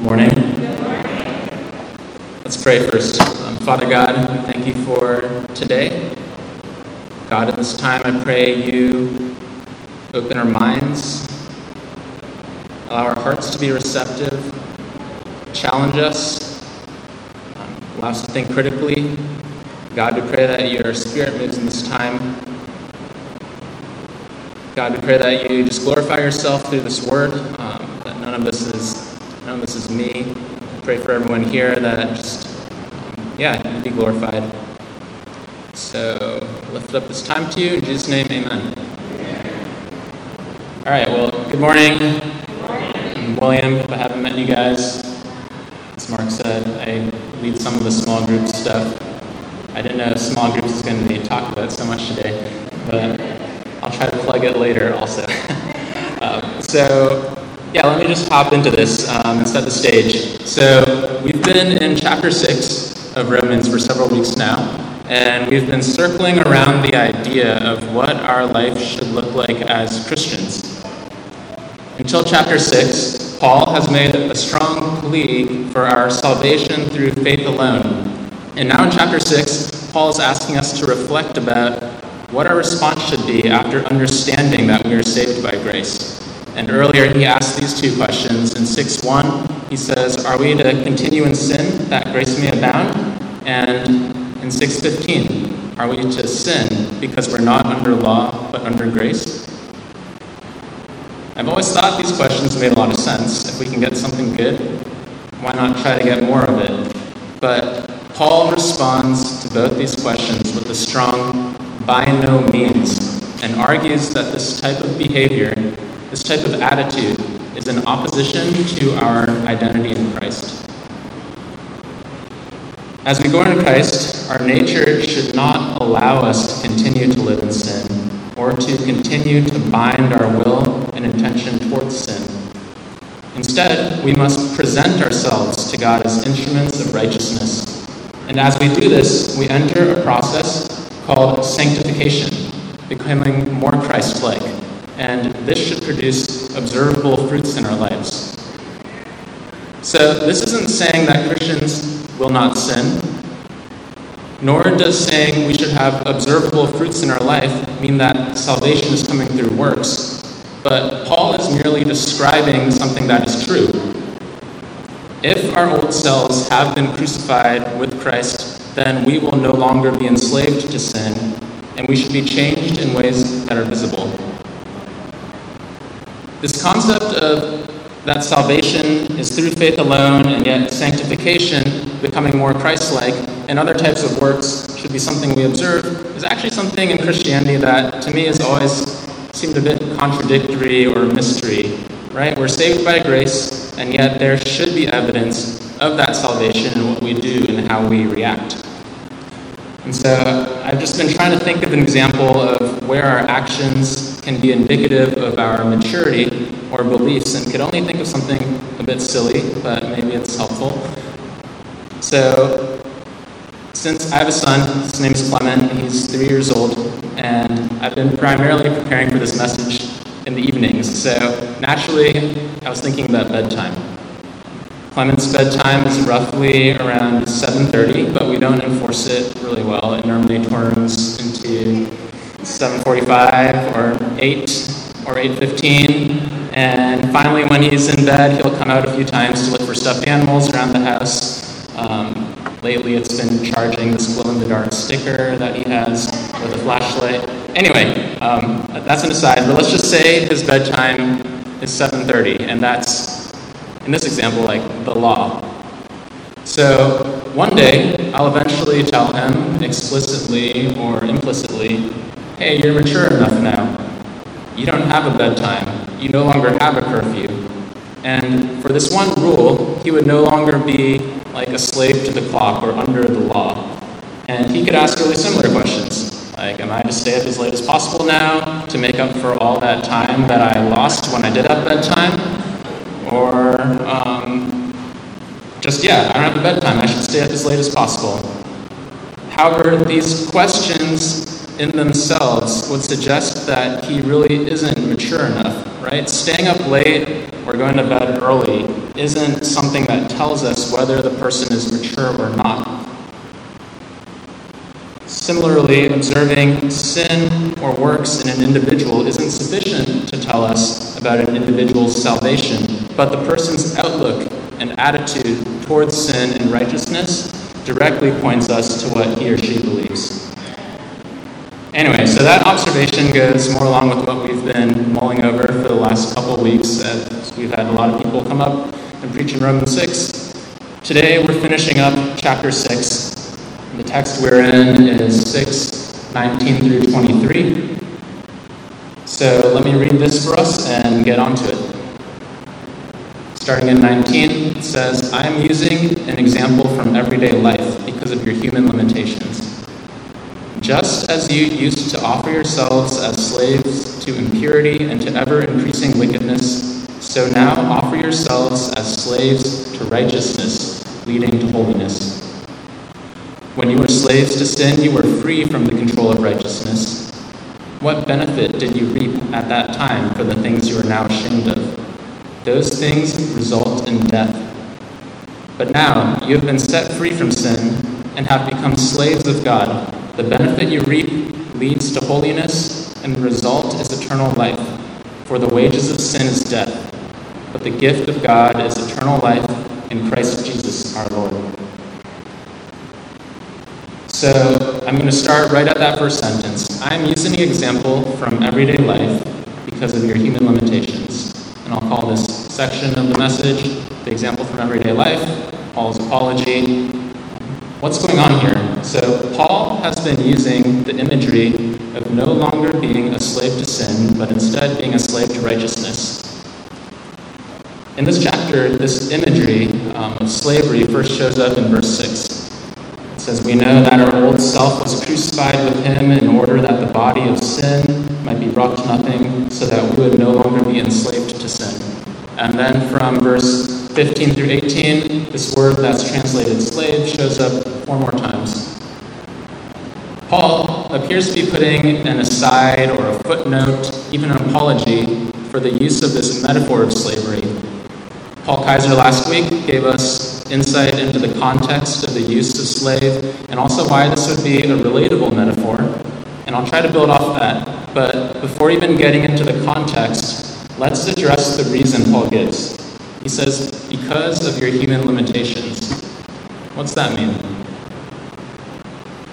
Morning. Let's pray first. Um, Father God, thank you for today. God, at this time, I pray you open our minds, allow our hearts to be receptive, challenge us, um, allow us to think critically. God, we pray that your Spirit moves in this time. God, we pray that you just glorify yourself through this word. Um, that none of this is of this is me. Pray for everyone here that just um, yeah, be glorified. So lift up this time to you in Jesus' name, Amen. All right. Well, good morning. I'm William. If I haven't met you guys, as Mark said, I lead some of the small group stuff. I didn't know small groups was going to be talked about so much today, but I'll try to plug it later also. um, so, yeah, let me just hop into this um, and set the stage. So, we've been in chapter 6 of Romans for several weeks now, and we've been circling around the idea of what our life should look like as Christians. Until chapter 6, Paul has made a strong plea for our salvation through faith alone. And now in chapter 6, Paul is asking us to reflect about what our response should be after understanding that we are saved by grace. And earlier he asked these two questions. In 6 1, he says, Are we to continue in sin that grace may abound? And in 6:15, are we to sin because we're not under law but under grace? I've always thought these questions made a lot of sense. If we can get something good, why not try to get more of it? But Paul responds to both these questions with a strong by no means and argues that this type of behavior, this type of attitude, is in opposition to our identity in Christ. As we go into Christ, our nature should not allow us to continue to live in sin or to continue to bind our will and intention towards sin. Instead, we must present ourselves to God as instruments of righteousness. And as we do this, we enter a process called sanctification, becoming more Christ like. And this should produce observable fruits in our lives. So, this isn't saying that Christians will not sin, nor does saying we should have observable fruits in our life mean that salvation is coming through works. But Paul is merely describing something that is true. If our old selves have been crucified with Christ then we will no longer be enslaved to sin, and we should be changed in ways that are visible. This concept of that salvation is through faith alone, and yet sanctification, becoming more Christ like, and other types of works should be something we observe, is actually something in Christianity that to me has always seemed a bit contradictory or a mystery. Right? We're saved by grace, and yet there should be evidence of that salvation in what we do and how we react. And so I've just been trying to think of an example of where our actions can be indicative of our maturity or beliefs, and could only think of something a bit silly, but maybe it's helpful. So, since I have a son, his name is Clement, he's three years old, and I've been primarily preparing for this message in the evenings. So, naturally, I was thinking about bedtime. Clement's bedtime is roughly around 7.30, but we don't enforce it really well. It normally 7.45 or 8 or 8.15. And finally, when he's in bed, he'll come out a few times to look for stuffed animals around the house. Um, lately, it's been charging this glow-in-the-dark sticker that he has with a flashlight. Anyway, um, that's an aside, but let's just say his bedtime is 7.30, and that's in this example, like the law. So one day, I'll eventually tell him explicitly or implicitly, hey, you're mature enough now. You don't have a bedtime. You no longer have a curfew. And for this one rule, he would no longer be like a slave to the clock or under the law. And he could ask really similar questions. Like, am I to stay up as late as possible now to make up for all that time that I lost when I did have bedtime? Or um, just, yeah, I don't have a bedtime. I should stay up as late as possible. However, these questions in themselves would suggest that he really isn't mature enough, right? Staying up late or going to bed early isn't something that tells us whether the person is mature or not. Similarly, observing sin or works in an individual isn't sufficient to tell us about an individual's salvation, but the person's outlook and attitude towards sin and righteousness directly points us to what he or she believes. Anyway, so that observation goes more along with what we've been mulling over for the last couple of weeks as we've had a lot of people come up and preach in Romans 6. Today we're finishing up chapter 6. The text we're in is 6 19 through 23. So let me read this for us and get on to it. Starting in 19, it says, I am using an example from everyday life because of your human limitations. Just as you used to offer yourselves as slaves to impurity and to ever increasing wickedness, so now offer yourselves as slaves to righteousness, leading to holiness. When you were slaves to sin, you were free from the control of righteousness. What benefit did you reap at that time for the things you are now ashamed of? Those things result in death. But now you have been set free from sin and have become slaves of God. The benefit you reap leads to holiness, and the result is eternal life. For the wages of sin is death, but the gift of God is eternal life in Christ Jesus our Lord. So I'm going to start right at that first sentence. I'm using the example from everyday life because of your human limitations. And I'll call this section of the message the example from everyday life, Paul's apology, What's going on here? So, Paul has been using the imagery of no longer being a slave to sin, but instead being a slave to righteousness. In this chapter, this imagery um, of slavery first shows up in verse 6. It says, We know that our old self was crucified with him in order that the body of sin might be brought to nothing, so that we would no longer be enslaved to sin. And then from verse 15 through 18, this word that's translated slave shows up four more times. Paul appears to be putting an aside or a footnote, even an apology, for the use of this metaphor of slavery. Paul Kaiser last week gave us insight into the context of the use of slave and also why this would be a relatable metaphor. And I'll try to build off that. But before even getting into the context, let's address the reason Paul gives. He says, because of your human limitations. What's that mean?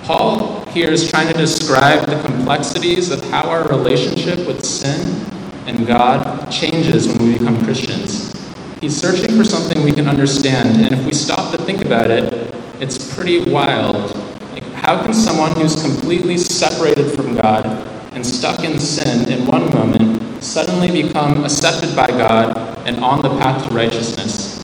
Paul here is trying to describe the complexities of how our relationship with sin and God changes when we become Christians. He's searching for something we can understand, and if we stop to think about it, it's pretty wild. Like, how can someone who's completely separated from God and stuck in sin in one moment suddenly become accepted by God and on the path to righteousness.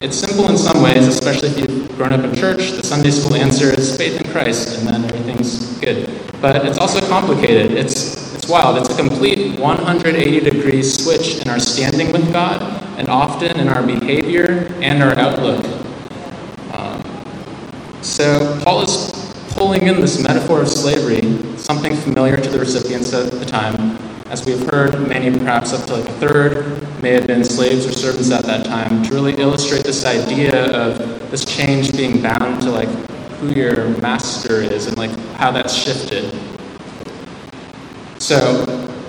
It's simple in some ways, especially if you've grown up in church. The Sunday school answer is faith in Christ, and then everything's good. But it's also complicated. It's, it's wild. It's a complete 180 degree switch in our standing with God, and often in our behavior and our outlook. Um, so, Paul is pulling in this metaphor of slavery, something familiar to the recipients at the time, as we have heard, many, perhaps up to like a third, may have been slaves or servants at that time, to really illustrate this idea of this change being bound to like who your master is and like how that's shifted. So,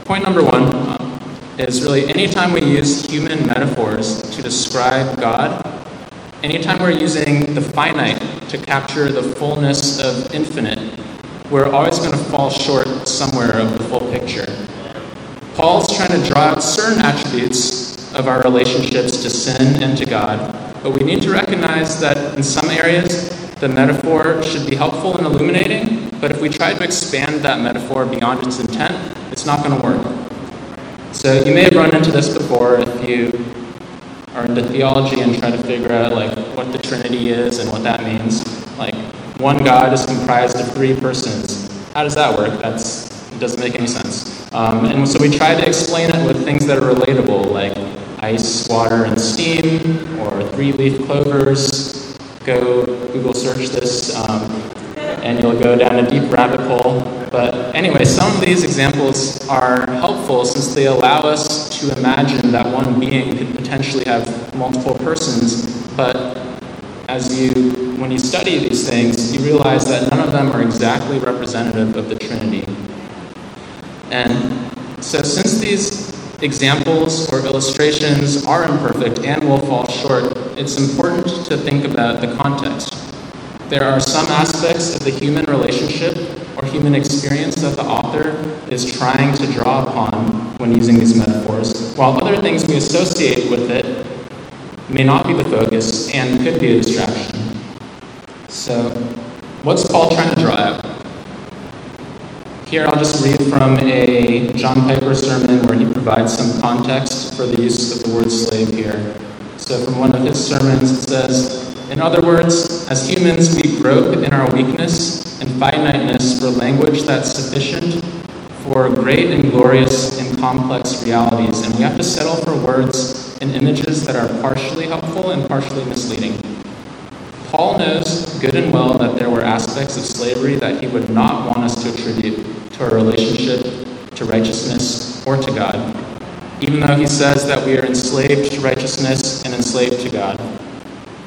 point number one um, is really anytime we use human metaphors to describe God, anytime we're using the finite to capture the fullness of infinite, we're always going to fall short somewhere of the full picture. Paul's trying to draw out certain attributes of our relationships to sin and to God, but we need to recognize that in some areas the metaphor should be helpful and illuminating, but if we try to expand that metaphor beyond its intent, it's not going to work. So you may have run into this before if you are into theology and try to figure out like what the Trinity is and what that means. Like one God is comprised of three persons. How does that work? That's it doesn't make any sense. Um, and so we try to explain it with things that are relatable, like ice, water, and steam, or three leaf clovers. Go Google search this, um, and you'll go down a deep rabbit hole. But anyway, some of these examples are helpful since they allow us to imagine that one being could potentially have multiple persons, but as you, when you study these things, you realize that none of them are exactly representative of the Trinity. And so, since these examples or illustrations are imperfect and will fall short, it's important to think about the context. There are some aspects of the human relationship or human experience that the author is trying to draw upon when using these metaphors, while other things we associate with it may not be the focus and could be a distraction. So, what's Paul trying to draw out? Here I'll just read from a John Piper sermon where he provides some context for the use of the word slave here. So, from one of his sermons, it says, In other words, as humans, we grope in our weakness and finiteness for language that's sufficient for great and glorious and complex realities, and we have to settle for words and images that are partially helpful and partially misleading. Paul knows good and well that there were aspects of slavery that he would not want us to attribute to our relationship to righteousness or to God, even though he says that we are enslaved to righteousness and enslaved to God.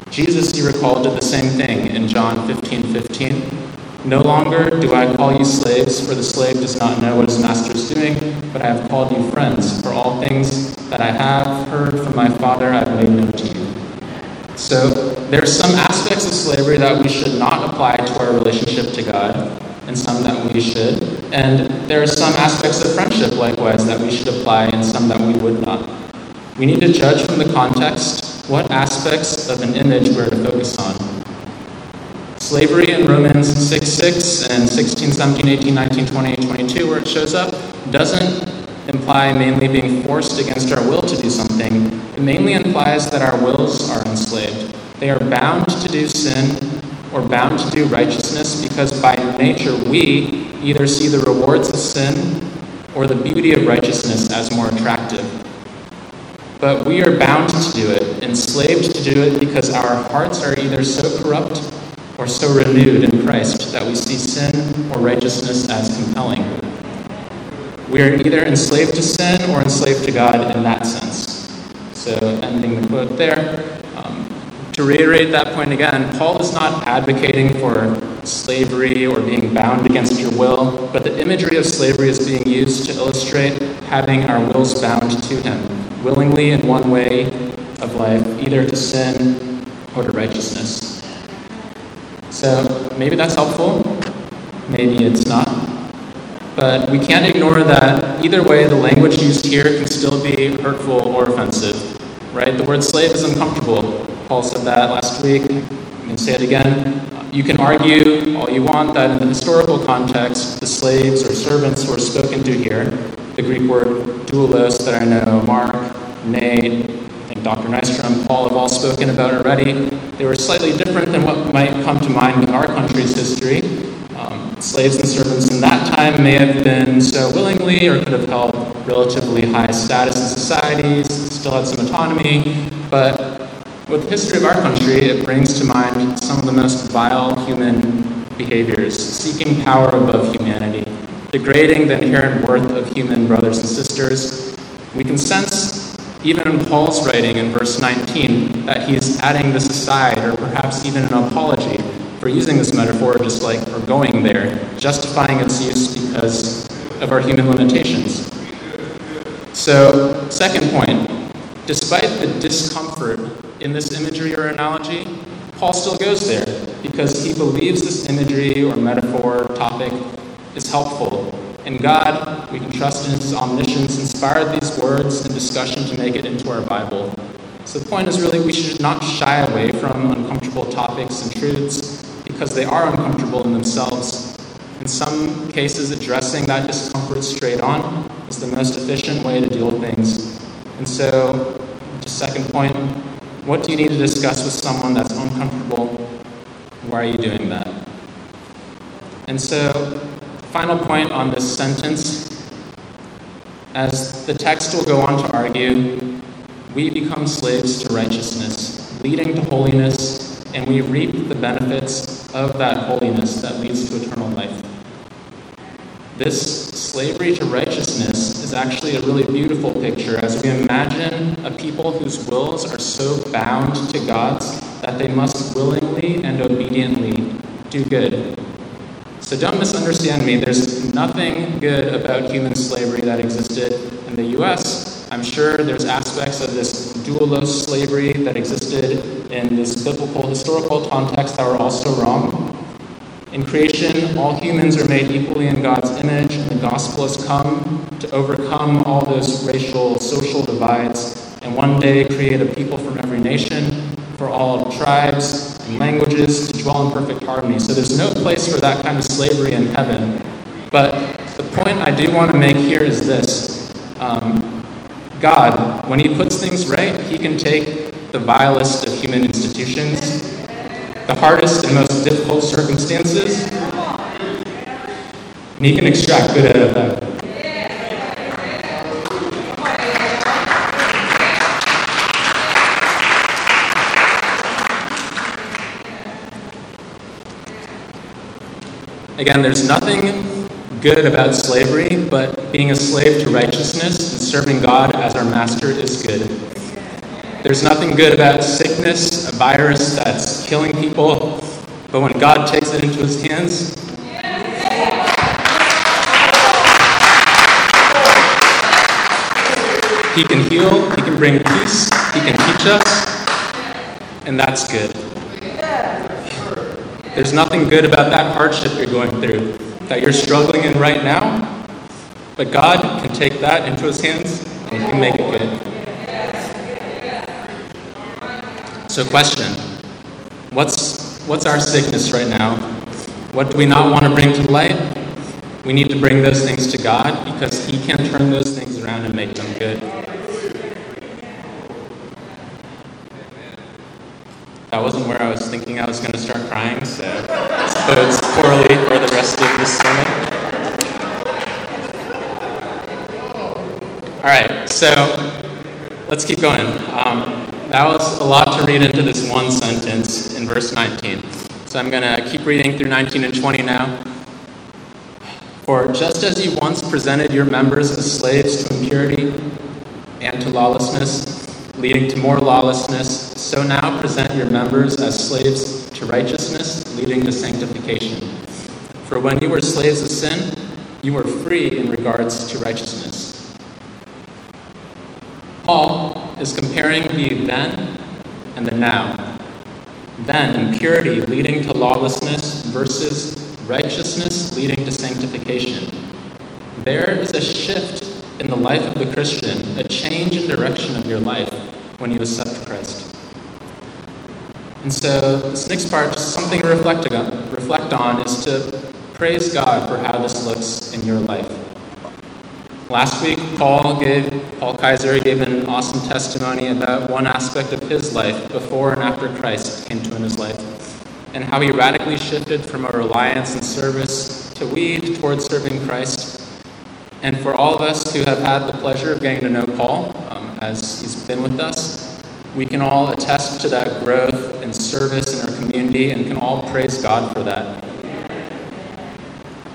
Jesus, you recall, did the same thing in John 15 15. No longer do I call you slaves, for the slave does not know what his master is doing, but I have called you friends, for all things that I have heard from my Father I have made known to you. So, there are some aspects of slavery that we should not apply to our relationship to God, and some that we should. And there are some aspects of friendship, likewise, that we should apply, and some that we would not. We need to judge from the context what aspects of an image we're to focus on Slavery in Romans 6 6 and 16, 17, 18, 19, 20, 22, where it shows up, doesn't imply mainly being forced against our will to do something. It mainly implies that our wills are enslaved. They are bound to do sin or bound to do righteousness because by nature we either see the rewards of sin or the beauty of righteousness as more attractive. But we are bound to do it, enslaved to do it because our hearts are either so corrupt or so renewed in Christ that we see sin or righteousness as compelling. We are either enslaved to sin or enslaved to God in that sense. So, ending the quote there. Um, to reiterate that point again, Paul is not advocating for slavery or being bound against your will, but the imagery of slavery is being used to illustrate having our wills bound to Him, willingly in one way of life, either to sin or to righteousness. So maybe that's helpful, maybe it's not. But we can't ignore that either way, the language used here can still be hurtful or offensive, right? The word slave is uncomfortable. Paul said that last week. I'm going to say it again. You can argue all you want that in the historical context, the slaves or servants who are spoken to here, the Greek word doulos that I know, Mark, Nate, think Dr. Nystrom, Paul have all spoken about already. They were slightly different than what might come to mind in our country's history. Um, slaves and servants in that time may have been so willingly or could have held relatively high status in societies, still had some autonomy, but with the history of our country, it brings to mind some of the most vile human behaviors, seeking power above humanity, degrading the inherent worth of human brothers and sisters. We can sense even in Paul's writing in verse 19, that he's adding this aside, or perhaps even an apology for using this metaphor, just like for going there, justifying its use because of our human limitations. So, second point, despite the discomfort in this imagery or analogy, Paul still goes there because he believes this imagery or metaphor topic is helpful and God, we can trust in His omniscience, inspired these words and discussion to make it into our Bible. So the point is really we should not shy away from uncomfortable topics and truths because they are uncomfortable in themselves. In some cases, addressing that discomfort straight on is the most efficient way to deal with things. And so, just second point, what do you need to discuss with someone that's uncomfortable? Why are you doing that? And so, Final point on this sentence. As the text will go on to argue, we become slaves to righteousness, leading to holiness, and we reap the benefits of that holiness that leads to eternal life. This slavery to righteousness is actually a really beautiful picture as we imagine a people whose wills are so bound to God's that they must willingly and obediently do good. So don't misunderstand me. There's nothing good about human slavery that existed in the US. I'm sure there's aspects of this doulos slavery that existed in this biblical historical context that were also wrong. In creation, all humans are made equally in God's image, and the gospel has come to overcome all those racial, social divides, and one day create a people from every nation, for all tribes and languages to dwell in perfect harmony. So there's no place for that kind of slavery in heaven. But the point I do want to make here is this um, God, when He puts things right, He can take the vilest of human institutions the hardest and most difficult circumstances, and He can extract good out of that. Again, there's nothing good about slavery, but being a slave to righteousness and serving God as our master is good. There's nothing good about sickness, a virus that's killing people, but when God takes it into his hands, he can heal, he can bring peace, he can teach us, and that's good. There's nothing good about that hardship you're going through, that you're struggling in right now, but God can take that into his hands and he can make it good. So, question what's, what's our sickness right now? What do we not want to bring to light? We need to bring those things to God because He can turn those things around and make them good. That wasn't where I was thinking I was going to start crying, so this bodes poorly for the rest of this sermon. All right, so let's keep going. Um, that was a lot to read into this one sentence in verse 19. So I'm going to keep reading through 19 and 20 now. For just as you once presented your members as slaves to impurity and to lawlessness, leading to more lawlessness, so now present your members as slaves to righteousness, leading to sanctification. For when you were slaves of sin, you were free in regards to righteousness. Paul is comparing the then and the now. Then, impurity leading to lawlessness versus righteousness leading to sanctification. There is a shift in the life of the Christian, a change in direction of your life when you accept Christ. And so, this next part, just something to reflect on, reflect on, is to praise God for how this looks in your life. Last week, Paul gave Paul Kaiser gave an awesome testimony about one aspect of his life before and after Christ came to in his life, and how he radically shifted from a reliance and service to weed towards serving Christ. And for all of us who have had the pleasure of getting to know Paul um, as he's been with us, we can all attest to that growth and service in our community and can all praise God for that.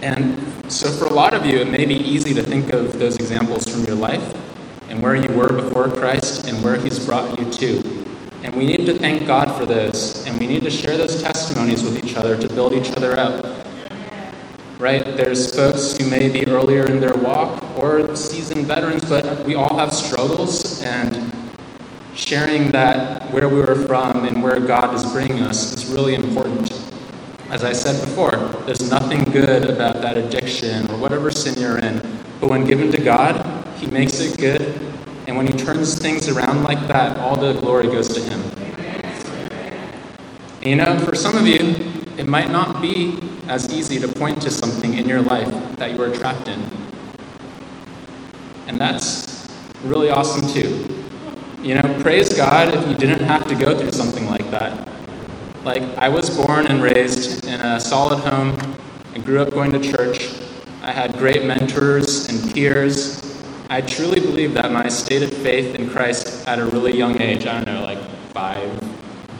And so, for a lot of you, it may be easy to think of those examples from your life and where you were before Christ and where He's brought you to. And we need to thank God for those, and we need to share those testimonies with each other to build each other up. Right? There's folks who may be earlier in their walk or seasoned veterans, but we all have struggles, and sharing that where we were from and where God is bringing us is really important. As I said before, there's nothing good about that addiction or whatever sin you're in, but when given to God, He makes it good. And when He turns things around like that, all the glory goes to Him. And you know, for some of you, it might not be as easy to point to something in your life that you are trapped in. And that's really awesome too. You know, praise God if you didn't have to go through something like that. Like, I was born and raised in a solid home. I grew up going to church. I had great mentors and peers. I truly believe that my stated faith in Christ at a really young age, I don't know, like five,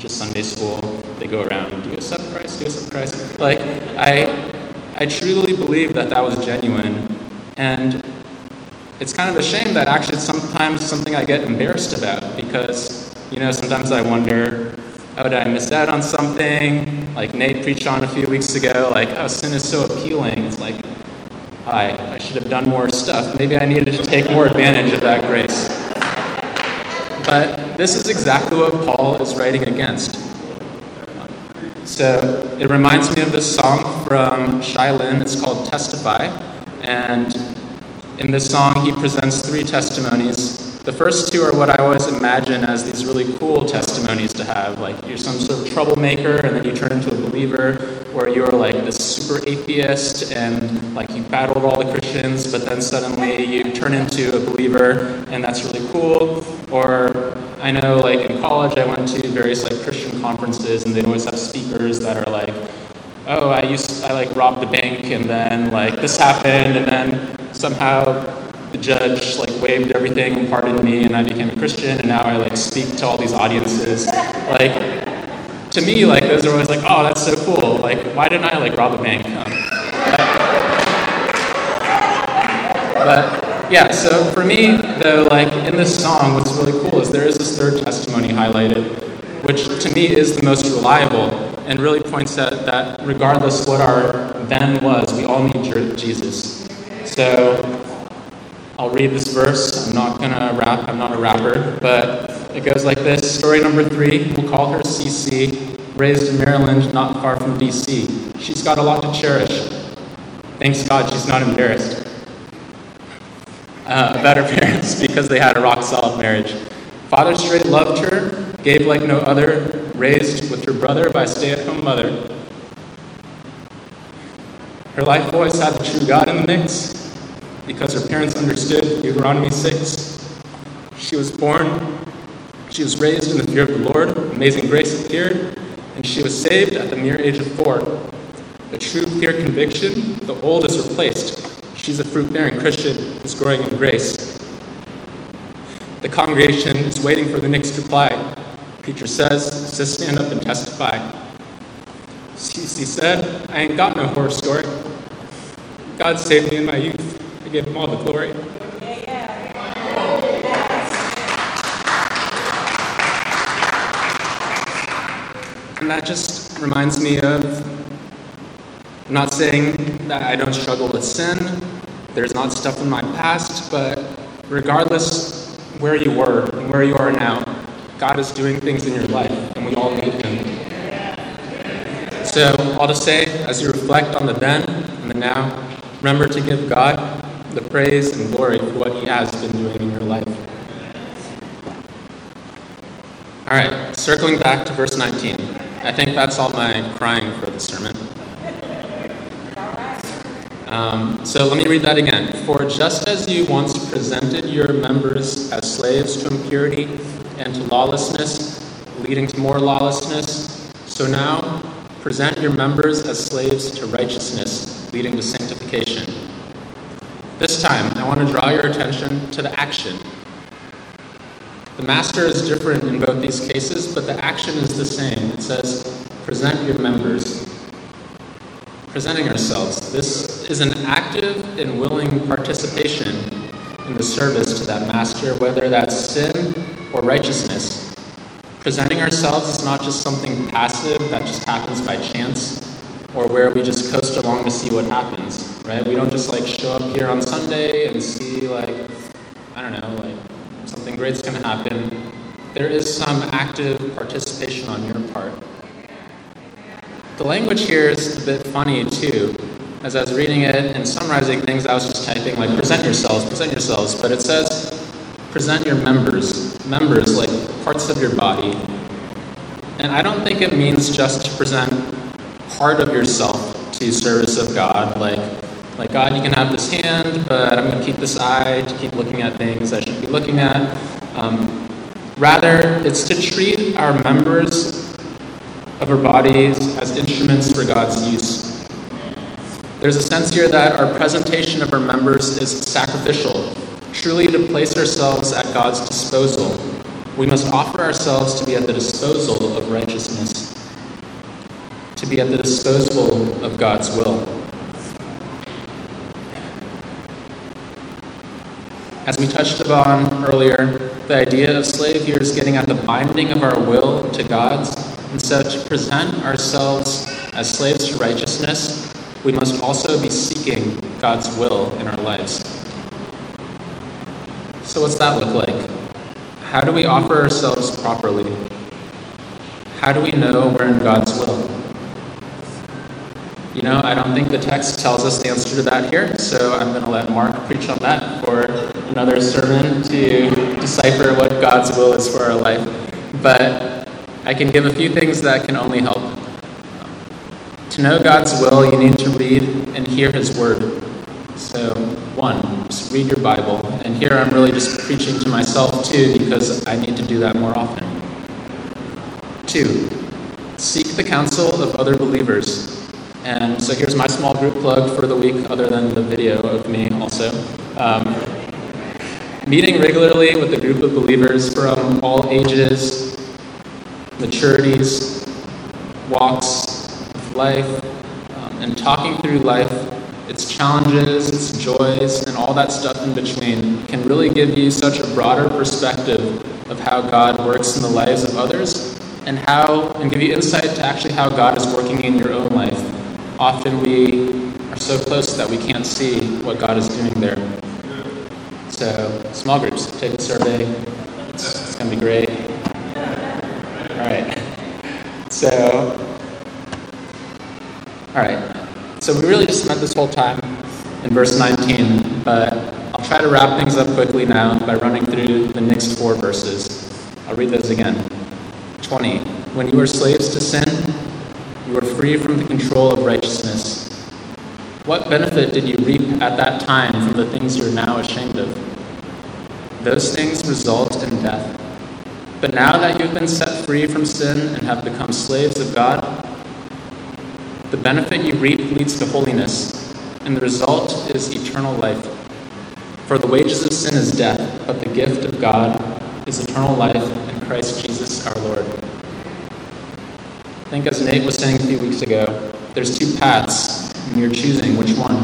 just Sunday school, they go around, do you accept Christ? Do you accept Christ? Like, I, I truly believe that that was genuine. And it's kind of a shame that actually sometimes something I get embarrassed about because, you know, sometimes I wonder, oh, did I miss out on something? Like Nate preached on a few weeks ago, like, oh, sin is so appealing. It's like, I, I should have done more stuff. Maybe I needed to take more advantage of that grace. But this is exactly what Paul is writing against. So it reminds me of this song from Shai Linne. It's called Testify. And in this song, he presents three testimonies. The first two are what I always imagine as these really cool testimonies to have. Like you're some sort of troublemaker, and then you turn into a believer, or you're like this super atheist, and like you battled all the Christians, but then suddenly you turn into a believer, and that's really cool. Or I know, like in college, I went to various like Christian conferences, and they always have speakers that are like, "Oh, I used I like robbed the bank, and then like this happened, and then somehow the judge like waived everything and pardoned me and I became a Christian and now I like speak to all these audiences. Like to me, like those are always like, oh, that's so cool. Like, why didn't I like rob a bank? Um, but, but yeah, so for me though, like in this song, what's really cool is there is this third testimony highlighted, which to me is the most reliable and really points out that regardless what our then was, we all need Jesus. So I'll read this verse. I'm not gonna rap. I'm not a rapper, but it goes like this. Story number three. We'll call her CC. Raised in Maryland, not far from DC. She's got a lot to cherish. Thanks God, she's not embarrassed uh, about her parents because they had a rock solid marriage. Father straight loved her, gave like no other, raised with her brother by stay at home mother. Her life always had the true God in the mix because her parents understood Deuteronomy 6. She was born, she was raised in the fear of the Lord, amazing grace appeared, and she was saved at the mere age of four. A true, clear conviction the old is replaced. She's a fruit bearing Christian who's growing in grace. The congregation is waiting for the next reply. Preacher says, Sis, stand up and testify. Cece said, I ain't got no horror story. God saved me in my youth. I give him all the glory. And that just reminds me of I'm not saying that I don't struggle with sin. There's not stuff in my past, but regardless where you were and where you are now, God is doing things in your life, and we all need Him. So, all to say, as you reflect on the then and the now, remember to give God the praise and glory for what He has been doing in your life. All right, circling back to verse 19. I think that's all my crying for the sermon. Um, so let me read that again. For just as you once presented your members as slaves to impurity and to lawlessness, leading to more lawlessness, so now present your members as slaves to righteousness, leading to sanctification. This time, I want to draw your attention to the action. The master is different in both these cases, but the action is the same. It says, present your members. Presenting ourselves. This is an active and willing participation in the service to that master, whether that's sin or righteousness. Presenting ourselves is not just something passive that just happens by chance or where we just coast along to see what happens, right? We don't just like show up here on Sunday and see like, I don't know, like something great's going to happen. There is some active participation on your part. The language here is a bit funny too. As I was reading it and summarizing things, I was just typing like present yourselves, present yourselves, but it says present your members, members like parts of your body. And I don't think it means just to present part of yourself to service of God. Like, like God, you can have this hand, but I'm going to keep this eye to keep looking at things I should be looking at. Um, rather, it's to treat our members of our bodies as instruments for God's use. There's a sense here that our presentation of our members is sacrificial, truly to place ourselves at God's disposal. We must offer ourselves to be at the disposal of righteousness to be at the disposal of God's will. As we touched upon earlier, the idea of slave here is getting at the binding of our will to God's. And so, to present ourselves as slaves to righteousness, we must also be seeking God's will in our lives. So, what's that look like? How do we offer ourselves properly? How do we know we're in God's? You know, I don't think the text tells us the answer to that here, so I'm going to let Mark preach on that for another sermon to decipher what God's will is for our life. But I can give a few things that can only help. To know God's will, you need to read and hear His Word. So, one, just read your Bible. And here I'm really just preaching to myself too because I need to do that more often. Two, seek the counsel of other believers. And so here's my small group plug for the week, other than the video of me also. Um, meeting regularly with a group of believers from all ages, maturities, walks of life, um, and talking through life, its challenges, its joys, and all that stuff in between can really give you such a broader perspective of how God works in the lives of others and how and give you insight to actually how God is working in your own often we are so close that we can't see what God is doing there. So, small groups, take the survey. It's, it's going to be great. All right. So, all right. So, we really just spent this whole time in verse 19, but I'll try to wrap things up quickly now by running through the next four verses. I'll read those again. 20. When you were slaves to sin, free from the control of righteousness. What benefit did you reap at that time from the things you're now ashamed of? Those things result in death. But now that you've been set free from sin and have become slaves of God, the benefit you reap leads to holiness, and the result is eternal life. For the wages of sin is death, but the gift of God is eternal life in Christ Jesus our Lord. I think, as Nate was saying a few weeks ago, there's two paths, and you're choosing which one.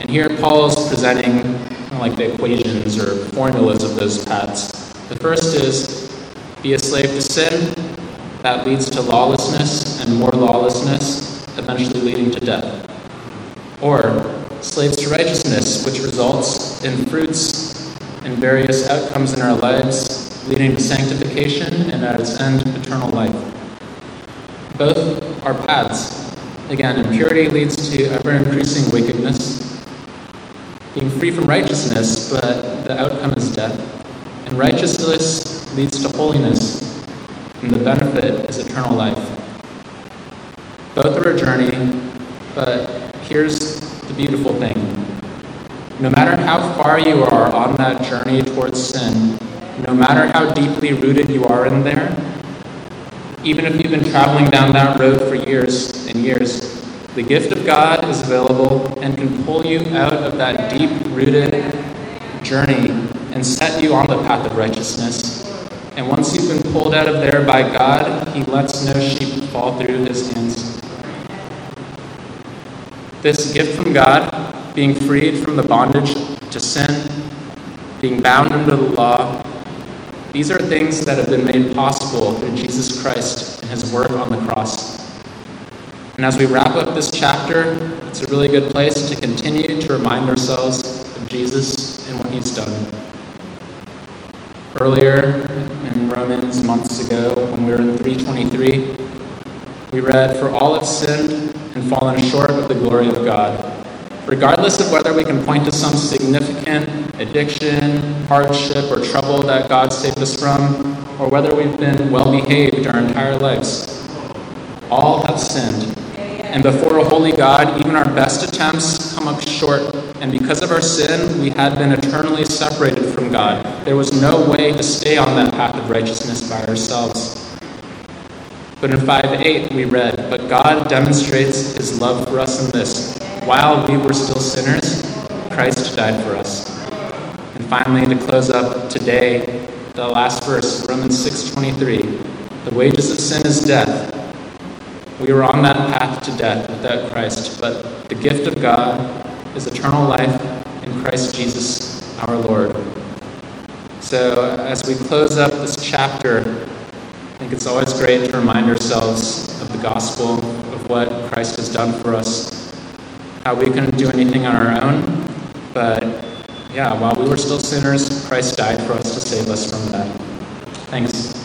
And here Paul's presenting kind of like the equations or formulas of those paths. The first is be a slave to sin, that leads to lawlessness, and more lawlessness, eventually leading to death. Or slaves to righteousness, which results in fruits and various outcomes in our lives, leading to sanctification and at its end, eternal life. Both are paths. Again, impurity leads to ever increasing wickedness, being free from righteousness, but the outcome is death. And righteousness leads to holiness, and the benefit is eternal life. Both are a journey, but here's the beautiful thing. No matter how far you are on that journey towards sin, no matter how deeply rooted you are in there, even if you've been traveling down that road for years and years, the gift of God is available and can pull you out of that deep rooted journey and set you on the path of righteousness. And once you've been pulled out of there by God, He lets no sheep fall through His hands. This gift from God, being freed from the bondage to sin, being bound under the law, these are things that have been made possible through Jesus Christ and his work on the cross. And as we wrap up this chapter, it's a really good place to continue to remind ourselves of Jesus and what he's done. Earlier in Romans, months ago, when we were in 323, we read, For all have sinned and fallen short of the glory of God regardless of whether we can point to some significant addiction, hardship, or trouble that God saved us from, or whether we've been well behaved our entire lives. All have sinned. And before a holy God, even our best attempts come up short. And because of our sin, we had been eternally separated from God. There was no way to stay on that path of righteousness by ourselves. But in 5 8, we read, But God demonstrates his love for us in this while we were still sinners, Christ died for us. And finally, to close up today, the last verse, Romans 6:23. The wages of sin is death. We were on that path to death without Christ, but the gift of God is eternal life in Christ Jesus our Lord. So, as we close up this chapter, I think it's always great to remind ourselves of the gospel, of what Christ has done for us, we couldn't do anything on our own, but yeah, while we were still sinners, Christ died for us to save us from that. Thanks.